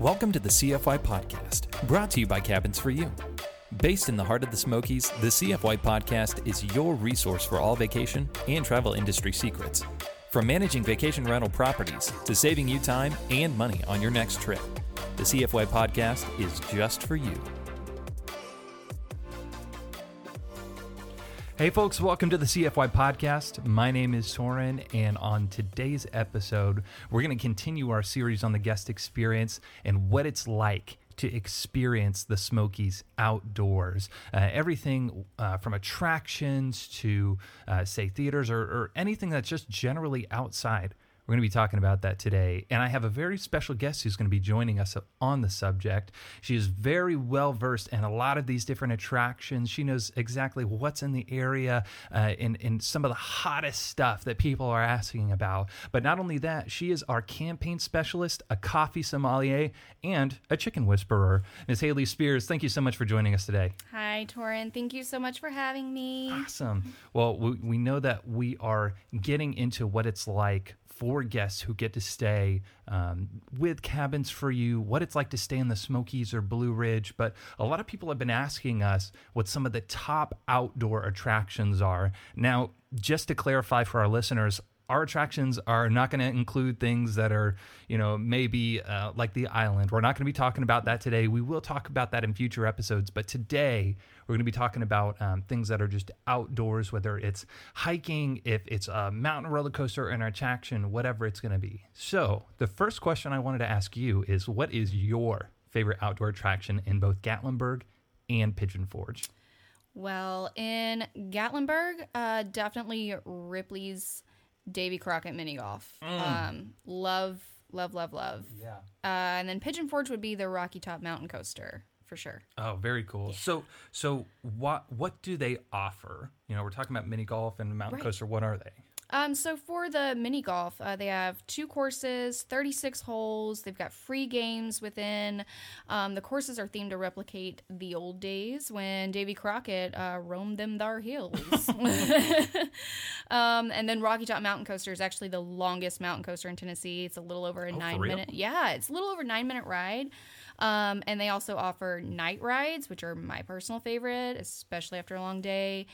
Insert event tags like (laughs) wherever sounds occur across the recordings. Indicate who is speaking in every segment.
Speaker 1: Welcome to the CFY Podcast, brought to you by Cabins for You. Based in the heart of the Smokies, the CFY Podcast is your resource for all vacation and travel industry secrets. From managing vacation rental properties to saving you time and money on your next trip, the CFY Podcast is just for you. Hey, folks, welcome to the CFY podcast. My name is Soren, and on today's episode, we're going to continue our series on the guest experience and what it's like to experience the Smokies outdoors. Uh, everything uh, from attractions to, uh, say, theaters or, or anything that's just generally outside. We're going to be talking about that today. And I have a very special guest who's going to be joining us on the subject. She is very well versed in a lot of these different attractions. She knows exactly what's in the area uh, and, and some of the hottest stuff that people are asking about. But not only that, she is our campaign specialist, a coffee sommelier, and a chicken whisperer. Ms. Haley Spears, thank you so much for joining us today.
Speaker 2: Hi, Torin. Thank you so much for having me.
Speaker 1: Awesome. Well, we, we know that we are getting into what it's like for guests who get to stay um, with cabins for you, what it's like to stay in the Smokies or Blue Ridge. But a lot of people have been asking us what some of the top outdoor attractions are. Now, just to clarify for our listeners, our attractions are not going to include things that are, you know, maybe uh, like the island. We're not going to be talking about that today. We will talk about that in future episodes. But today, we're going to be talking about um, things that are just outdoors, whether it's hiking, if it's a mountain roller coaster, an attraction, whatever it's going to be. So, the first question I wanted to ask you is what is your favorite outdoor attraction in both Gatlinburg and Pigeon Forge?
Speaker 2: Well, in Gatlinburg, uh, definitely Ripley's Davy Crockett mini golf.
Speaker 1: Mm.
Speaker 2: Um, love, love, love, love.
Speaker 1: Yeah.
Speaker 2: Uh, and then Pigeon Forge would be the Rocky Top Mountain Coaster for sure.
Speaker 1: Oh, very cool. So, so what what do they offer? You know, we're talking about mini golf and mountain
Speaker 2: Right.
Speaker 1: coaster. What are they?
Speaker 2: Um, so for the mini golf, uh, they have two courses, 36 holes. They've got free games within. Um, the courses are themed to replicate the old days when Davy Crockett uh, roamed them thar hills. (laughs) (laughs) um, and then Rocky Top Mountain Coaster is actually the longest mountain coaster in Tennessee. It's a little over a
Speaker 1: Oh,
Speaker 2: nine minute. Yeah, it's a little over nine minute ride. Um, and they also offer night rides, which are my personal favorite, especially after a long day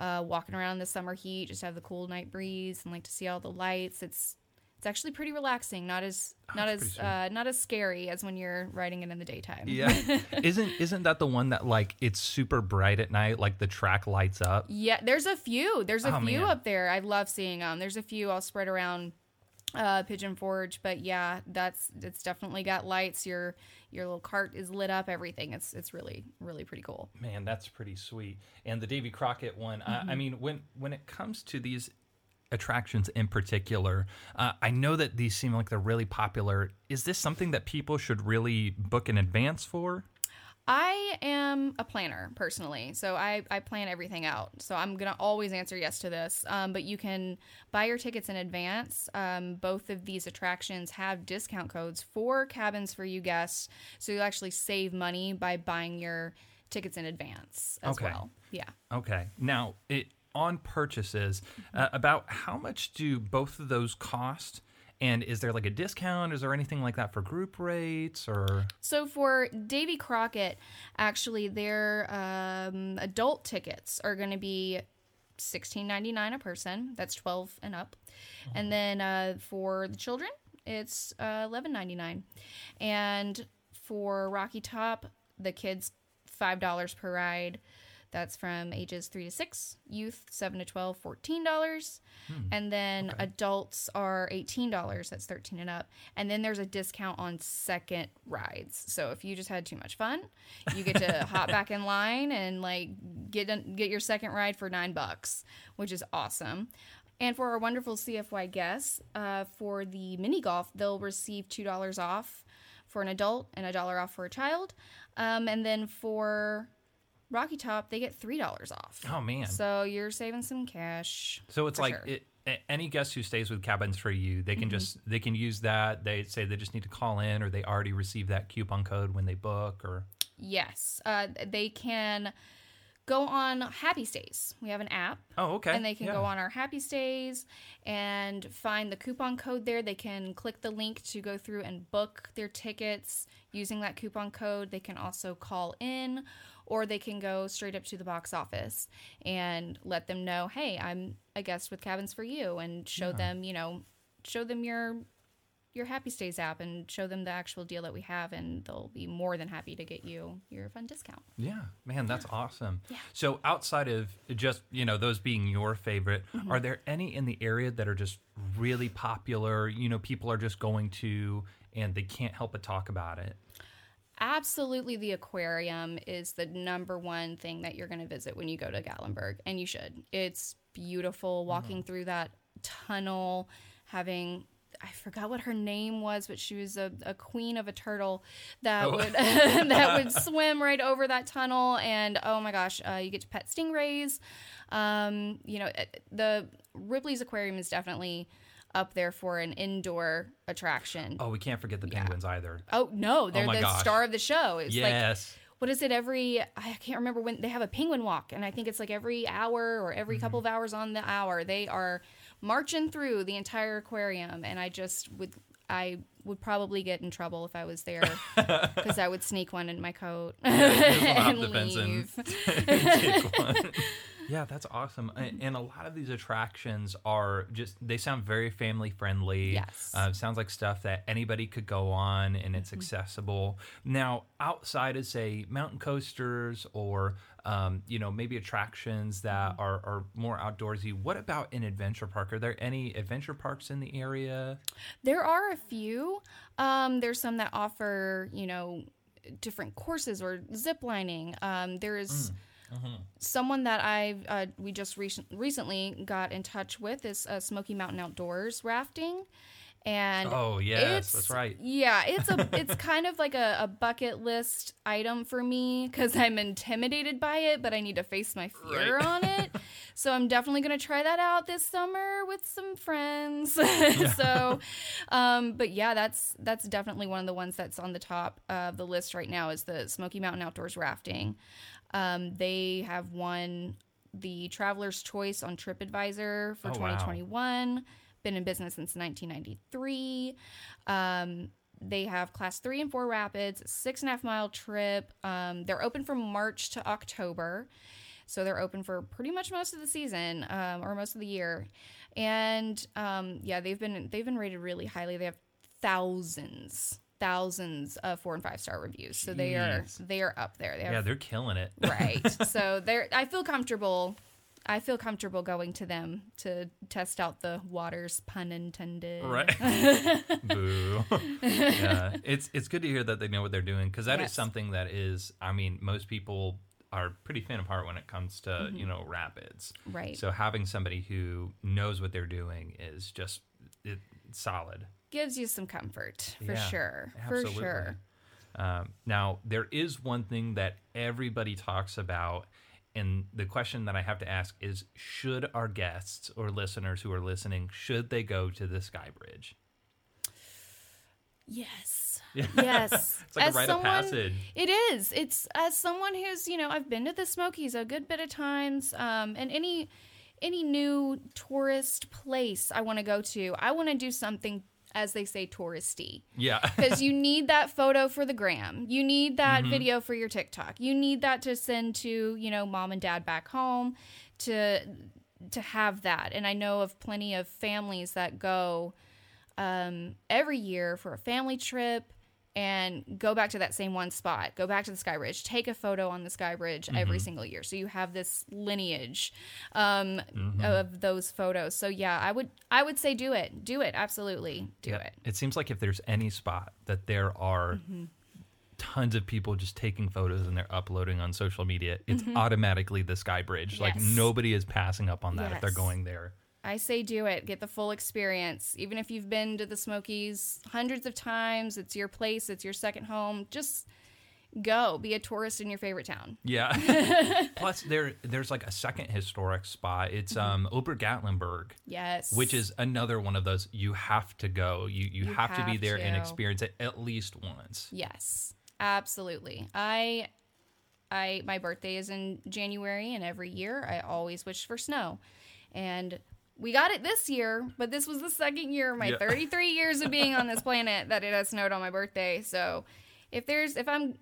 Speaker 2: uh, walking around in the summer heat, just have the cool night breeze and like to see all the lights. It's it's actually pretty relaxing, not as not as uh, not as scary as when you're riding it in the daytime.
Speaker 1: Yeah. (laughs) isn't isn't that the one that like it's super bright at night, like the track lights up?
Speaker 2: Yeah, there's a few. There's a
Speaker 1: Oh,
Speaker 2: few
Speaker 1: man.
Speaker 2: up there. I love seeing them. There's a few. I'll spread around uh, Pigeon Forge, but yeah, that's it's definitely got lights. Your your little cart is lit up. Everything. It's it's really really pretty cool.
Speaker 1: Man, that's pretty sweet. And the Davy Crockett one, I, I mean, when when it comes to these attractions in particular, uh, I know that these seem like they're really popular. Is this something that people should really book in advance for?
Speaker 2: I am a planner personally, so I, I plan everything out. So I'm gonna always answer yes to this. Um, but you can buy your tickets in advance. Um, both of these attractions have discount codes for cabins for you guests, so you'll actually save money by buying your tickets in advance as
Speaker 1: Okay.
Speaker 2: well. Yeah.
Speaker 1: Okay. Now, it on purchases, uh, about how much do both of those cost? And is there like a discount? Is there anything like that for group rates or?
Speaker 2: So for Davy Crockett, actually, their um, adult tickets are going to be sixteen ninety nine a person. That's twelve and up, and then uh, for the children, it's uh, eleven ninety nine, and for Rocky Top, the kids five dollars per ride. That's from ages three to six. Youth seven to 12, $14. And then adults are $18. That's 13 and up. And then there's a discount on second rides. So if you just had too much fun, you get to (laughs) hop back in line and like get get your second ride for nine bucks, which is awesome. And for our wonderful CFY guests, uh, for the mini golf, they'll receive two dollars off for an adult and a dollar off for a child. Um, and then for Rocky Top, they get three dollars off.
Speaker 1: Oh man!
Speaker 2: So you're saving some cash.
Speaker 1: So it's like
Speaker 2: sure.
Speaker 1: it, any guest who stays with Cabins for You, they can
Speaker 2: Mm-hmm.
Speaker 1: just they can use that. They say they just need to call in, or they already receive that coupon code when they book, or
Speaker 2: Yes, uh, they can go on Happy Stays. We have an app.
Speaker 1: Oh, okay.
Speaker 2: And they can
Speaker 1: Yeah.
Speaker 2: go on our Happy Stays and find the coupon code there. They can click the link to go through and book their tickets using that coupon code. They can also call in or they can go straight up to the box office and let them know, hey, I'm a guest with Cabins for You and show them, you know, show them your your Happy Stays app and show them the actual deal that we have and they'll be more than happy to get you your fun discount.
Speaker 1: Yeah, man, that's awesome.
Speaker 2: Yeah.
Speaker 1: So outside of just you know those being your favorite,
Speaker 2: Mm-hmm.
Speaker 1: are there any in the area that are just really popular? You know, people are just going to and they can't help but talk about it.
Speaker 2: Absolutely the aquarium is the number one thing that you're going to visit when you go to Gatlinburg and you should. It's beautiful walking through that tunnel having I forgot what her name was, but she was a, a queen of a turtle that
Speaker 1: Oh.
Speaker 2: would (laughs) that would (laughs) swim right over that tunnel, and oh my gosh, uh, you get to pet stingrays. Um, you know, the Ripley's Aquarium is definitely up there for an indoor attraction.
Speaker 1: Oh, we can't forget the penguins either.
Speaker 2: Oh no, oh they're
Speaker 1: my
Speaker 2: the
Speaker 1: gosh.
Speaker 2: star of the show. It's like
Speaker 1: yes.
Speaker 2: what is it every I can't remember when they have a penguin walk and I think it's like every hour or every mm-hmm. couple of hours on the hour. They are marching through the entire aquarium and I just would I would probably get in trouble if I was there (laughs) because I would sneak one in my coat
Speaker 1: just hop (laughs)
Speaker 2: and
Speaker 1: the fence and-
Speaker 2: leave. (laughs)
Speaker 1: Yeah, that's awesome. And, and a lot of these attractions are just, they sound very family friendly.
Speaker 2: Yes.
Speaker 1: Uh, sounds like stuff that anybody could go on and it's accessible. Now, outside of, say, mountain coasters or, um, you know, maybe attractions that are, are more outdoorsy, what about an adventure park? Are there any adventure parks in the area?
Speaker 2: There are a few. Um, there's some that offer, you know, different courses or zip lining. Um, there's someone that I uh, we just recent, recently got in touch with is uh, Smoky Mountain Outdoors rafting. And
Speaker 1: Oh, yes, that's right.
Speaker 2: Yeah, it's a (laughs) it's kind of like a, a bucket list item for me because I'm intimidated by it, but I need to face my fear
Speaker 1: Right.
Speaker 2: on it. (laughs) So I'm definitely gonna try that out this summer with some friends. (laughs) so, um, but yeah, that's that's definitely one of the ones that's on the top of the list right now is the Smoky Mountain Outdoors rafting. Um, they have won the Traveler's Choice on TripAdvisor for
Speaker 1: Oh, wow.
Speaker 2: 2021. Been in business since 1993. Um, they have class three and four rapids, six and a half mile trip. Um, they're open from March to October. So they're open for pretty much most of the season um, or most of the year. And um, yeah, they've been they've been rated really highly. They have thousands, thousands of four and five star reviews. So they are
Speaker 1: Jeez.
Speaker 2: they are up there. They have
Speaker 1: Yeah, they're killing it.
Speaker 2: right (laughs) so they're i feel comfortable i feel comfortable going to them to test out the waters pun intended
Speaker 1: Right. (laughs) Boo. yeah. It's it's good to hear that they know what they're doing because that is
Speaker 2: Yes.
Speaker 1: something that is I mean, most people are pretty fan apart when it comes to,
Speaker 2: Mm-hmm.
Speaker 1: you know, rapids.
Speaker 2: right
Speaker 1: So having somebody who knows what they're doing is just it, solid.
Speaker 2: Gives you some comfort for
Speaker 1: Yeah,
Speaker 2: sure
Speaker 1: Absolutely.
Speaker 2: for sure
Speaker 1: Um, now, there is one thing that everybody talks about, and the question that I have to ask is: Should our guests or listeners who are listening should they go to the Sky Bridge?
Speaker 2: yes (laughs) yes
Speaker 1: It's like
Speaker 2: As
Speaker 1: a rite
Speaker 2: someone-
Speaker 1: of passage.
Speaker 2: It is. It's as someone who's you know I've been to the Smokies a good bit of times, um, and any any new tourist place I want to go to, I want to do something as they say touristy
Speaker 1: Yeah. (laughs)
Speaker 2: because you need that photo for the gram, you need that video for your TikTok, you need that to send to you know mom and dad back home to to have that. And I know of plenty of families that go um, every year for a family trip and go back to that same one spot, go back to the Sky Bridge, take a photo on the Sky Bridge every single year. So you have this lineage um, of those photos. So yeah, I would I would say do it, do it, absolutely, do
Speaker 1: Yeah.
Speaker 2: it.
Speaker 1: It seems like if there's any spot that there are
Speaker 2: Mm-hmm.
Speaker 1: tons of people just taking photos and they're uploading on social media, it's automatically the Sky Bridge. Like
Speaker 2: Mm-hmm.
Speaker 1: Nobody is passing up on that if they're going there.
Speaker 2: I say do it. Get the full experience. Even if you've been to the Smokies hundreds of times, it's your place, it's your second home. Just go. Be a tourist in your favorite town.
Speaker 1: Yeah. (laughs) Plus, there there's like a second historic spot. It's um Ober Gatlinburg,
Speaker 2: Yes.
Speaker 1: which is another one of those you have to go. You you,
Speaker 2: You
Speaker 1: have, to be
Speaker 2: have
Speaker 1: there and experience it at least once.
Speaker 2: Yes. Absolutely. I I my birthday is in January, and every year I always wish for snow, and we got it this year. But this was the second year of my
Speaker 1: Yeah.
Speaker 2: 33 years of being on this planet that it has snowed on my birthday. So if there's if I'm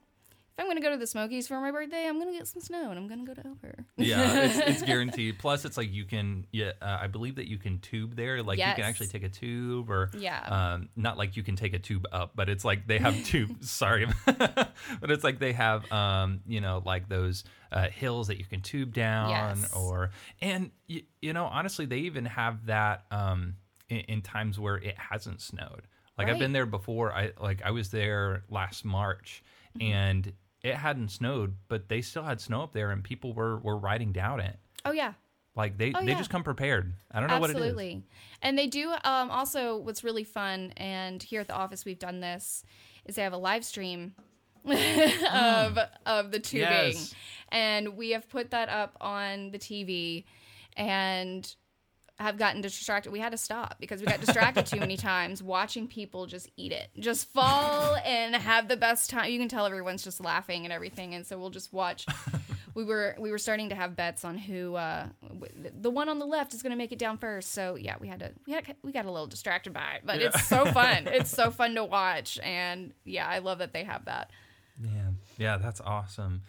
Speaker 2: if I'm gonna go to the Smokies for my birthday, I'm gonna get some snow, and I'm gonna go to Ober.
Speaker 1: yeah, it's, (laughs) it's guaranteed. Plus, it's like you can, yeah, uh, I believe that you can tube there. Like you can actually take a tube, or
Speaker 2: Yeah.
Speaker 1: um, not like you can take a tube up, but it's like they have (laughs) tubes. sorry, (laughs) but it's like they have, um, you know, like those uh, hills that you can tube down,
Speaker 2: Yes.
Speaker 1: or and you, you know, honestly, they even have that um, in, in times where it hasn't snowed. Like I've been there before. I like I was there last March,
Speaker 2: Mm-hmm.
Speaker 1: and it hadn't snowed, but they still had snow up there, and people were were riding down it.
Speaker 2: Oh yeah,
Speaker 1: Like they
Speaker 2: Oh,
Speaker 1: they
Speaker 2: yeah.
Speaker 1: just come prepared. I don't know what it is.
Speaker 2: Absolutely. And they do um, also what's really fun, and here at the office we've done this, is they have a live stream (laughs) of of the tubing,
Speaker 1: Yes.
Speaker 2: and we have put that up on the TV, and have gotten distracted. We had to stop because we got distracted too many (laughs) times watching people just eat it, just fall and have the best time. You can tell everyone's just laughing and everything, and so we'll just watch. (laughs) we were we were starting to have bets on who uh, w- the one on the left is going to make it down first. So yeah, we had to we had we got a little distracted by it, but it's so fun. it's so (laughs) fun to watch, and yeah, I love that they have that.
Speaker 1: Yeah, yeah, that's awesome.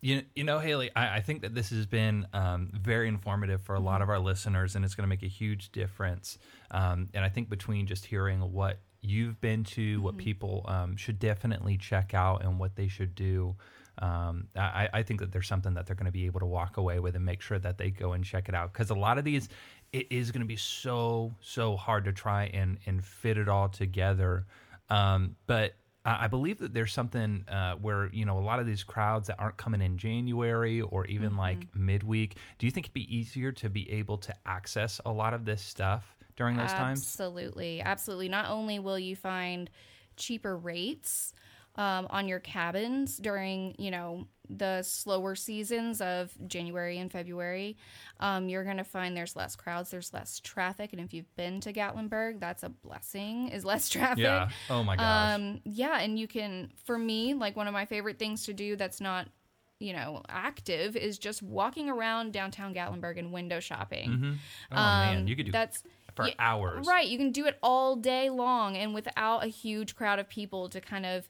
Speaker 1: You, you know, Haley, I, I think that this has been um, very informative for a lot of our listeners, and it's going to make a huge difference. Um, and I think between just hearing what you've been to, what people um, should definitely check out, and what they should do, um, I, I think that there's something that they're going to be able to walk away with and make sure that they go and check it out. Because a lot of these, it is going to be so so hard to try and and fit it all together. Um, but I believe that there's something uh, where you know a lot of these crowds that aren't coming in January or even like midweek. Do you think it'd be easier to be able to access a lot of this stuff during those times?
Speaker 2: Absolutely, absolutely. Not only will you find cheaper rates um, on your cabins during, you know, the slower seasons of January and February, um, you're going to find there's less crowds, there's less traffic, and if you've been to Gatlinburg, that's a blessing. Is less (laughs) traffic.
Speaker 1: Yeah. Oh my gosh.
Speaker 2: Um, yeah, and you can, for me, like one of my favorite things to do that's not, you know, active is just walking around downtown Gatlinburg and window shopping.
Speaker 1: oh man,
Speaker 2: um,
Speaker 1: you could do
Speaker 2: that's
Speaker 1: for
Speaker 2: yeah,
Speaker 1: hours.
Speaker 2: Right, you can do it all day long and without a huge crowd of people to kind of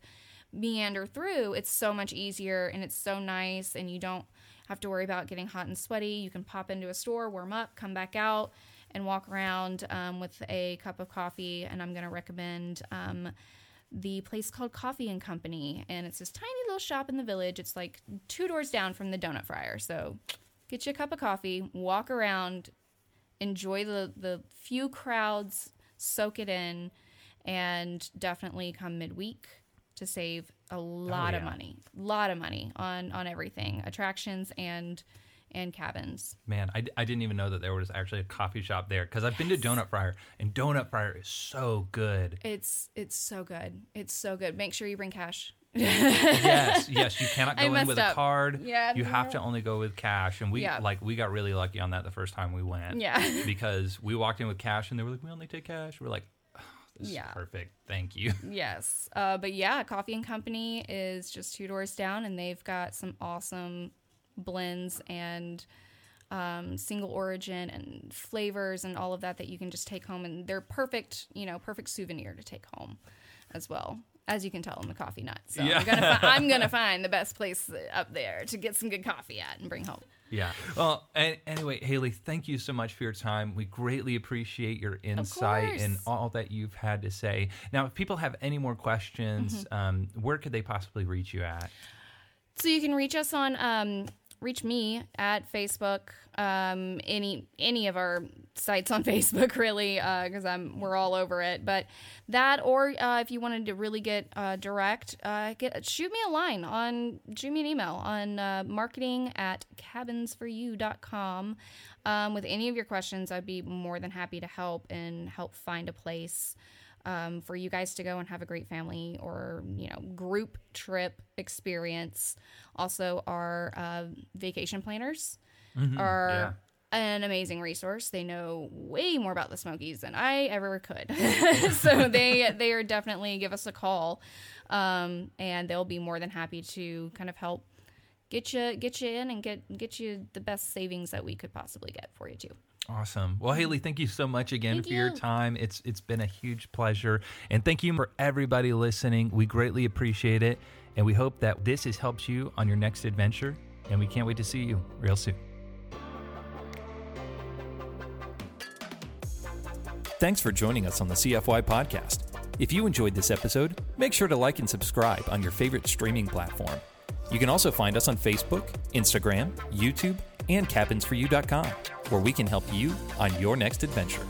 Speaker 2: meander through. It's so much easier and it's so nice and you don't have to worry about getting hot and sweaty. You can pop into a store, warm up, come back out and walk around um, with a cup of coffee. And I'm going to recommend um, the place called Coffee and Company. And it's this tiny little shop in the village. It's like two doors down from the Donut Friar. So get you a cup of coffee, walk around, enjoy the the few crowds, soak it in, and definitely come midweek to save a lot of
Speaker 1: yeah.
Speaker 2: money, a lot of money on on everything, attractions and and cabins.
Speaker 1: Man, I, I didn't even know that there was actually a coffee shop there because I've been to Donut Friar and Donut Friar is so good.
Speaker 2: It's it's so good. It's so good. Make sure you bring cash.
Speaker 1: yes, (laughs) yes, you cannot go in with a card.
Speaker 2: Yeah,
Speaker 1: you have to only go with cash, and we
Speaker 2: Yeah.
Speaker 1: like we got really lucky on that the first time we went.
Speaker 2: Yeah. (laughs)
Speaker 1: because we walked in with cash, and they were like, "We only take cash." We're like, "This
Speaker 2: Yeah.
Speaker 1: perfect, thank you." (laughs)
Speaker 2: Yes. Uh, but yeah, Coffee and Company is just two doors down, and they've got some awesome blends and um, single origin and flavors and all of that that you can just take home, and they're perfect, you know, perfect souvenir to take home as well. As you can tell, I'm a coffee nut, so
Speaker 1: Yeah.
Speaker 2: I'm gonna fi- I'm gonna (laughs) find the best place up there to get some good coffee at and bring home.
Speaker 1: Yeah. Well, an- anyway, Haley, thank you so much for your time. We greatly appreciate your insight and all that you've had to say. Now, if people have any more questions,
Speaker 2: Mm-hmm.
Speaker 1: um, where could they possibly reach you at?
Speaker 2: So you can reach us on um, reach me at Facebook, um, any any of our sites on (laughs) Facebook, really, because I'm we're all over it. But that, or uh, if you wanted to really get uh, direct, uh, get shoot me a line on shoot me an email on uh, marketing at cabinsforyou.com. Um, with any of your questions, I'd be more than happy to help and help find a place um, for you guys to go and have a great family or you know group trip experience. Also, our uh, vacation planners are an amazing resource. They know way more about the Smokies than I ever could. (laughs) so they they are definitely give us a call, um, and they'll be more than happy to kind of help get you get you in and get get you the best savings that we could possibly get for you too.
Speaker 1: Awesome. Well, Haley, mm. thank you so much again
Speaker 2: Thank
Speaker 1: for your time. It's it's been a huge pleasure, and thank you for everybody listening. We greatly appreciate it, and we hope that this has helped you on your next adventure. And we can't wait to see you real soon. Thanks for joining us on the CFY podcast. If you enjoyed this episode, make sure to like and subscribe on your favorite streaming platform. You can also find us on Facebook, Instagram, YouTube, and cabinsforyou.com, where we can help you on your next adventure.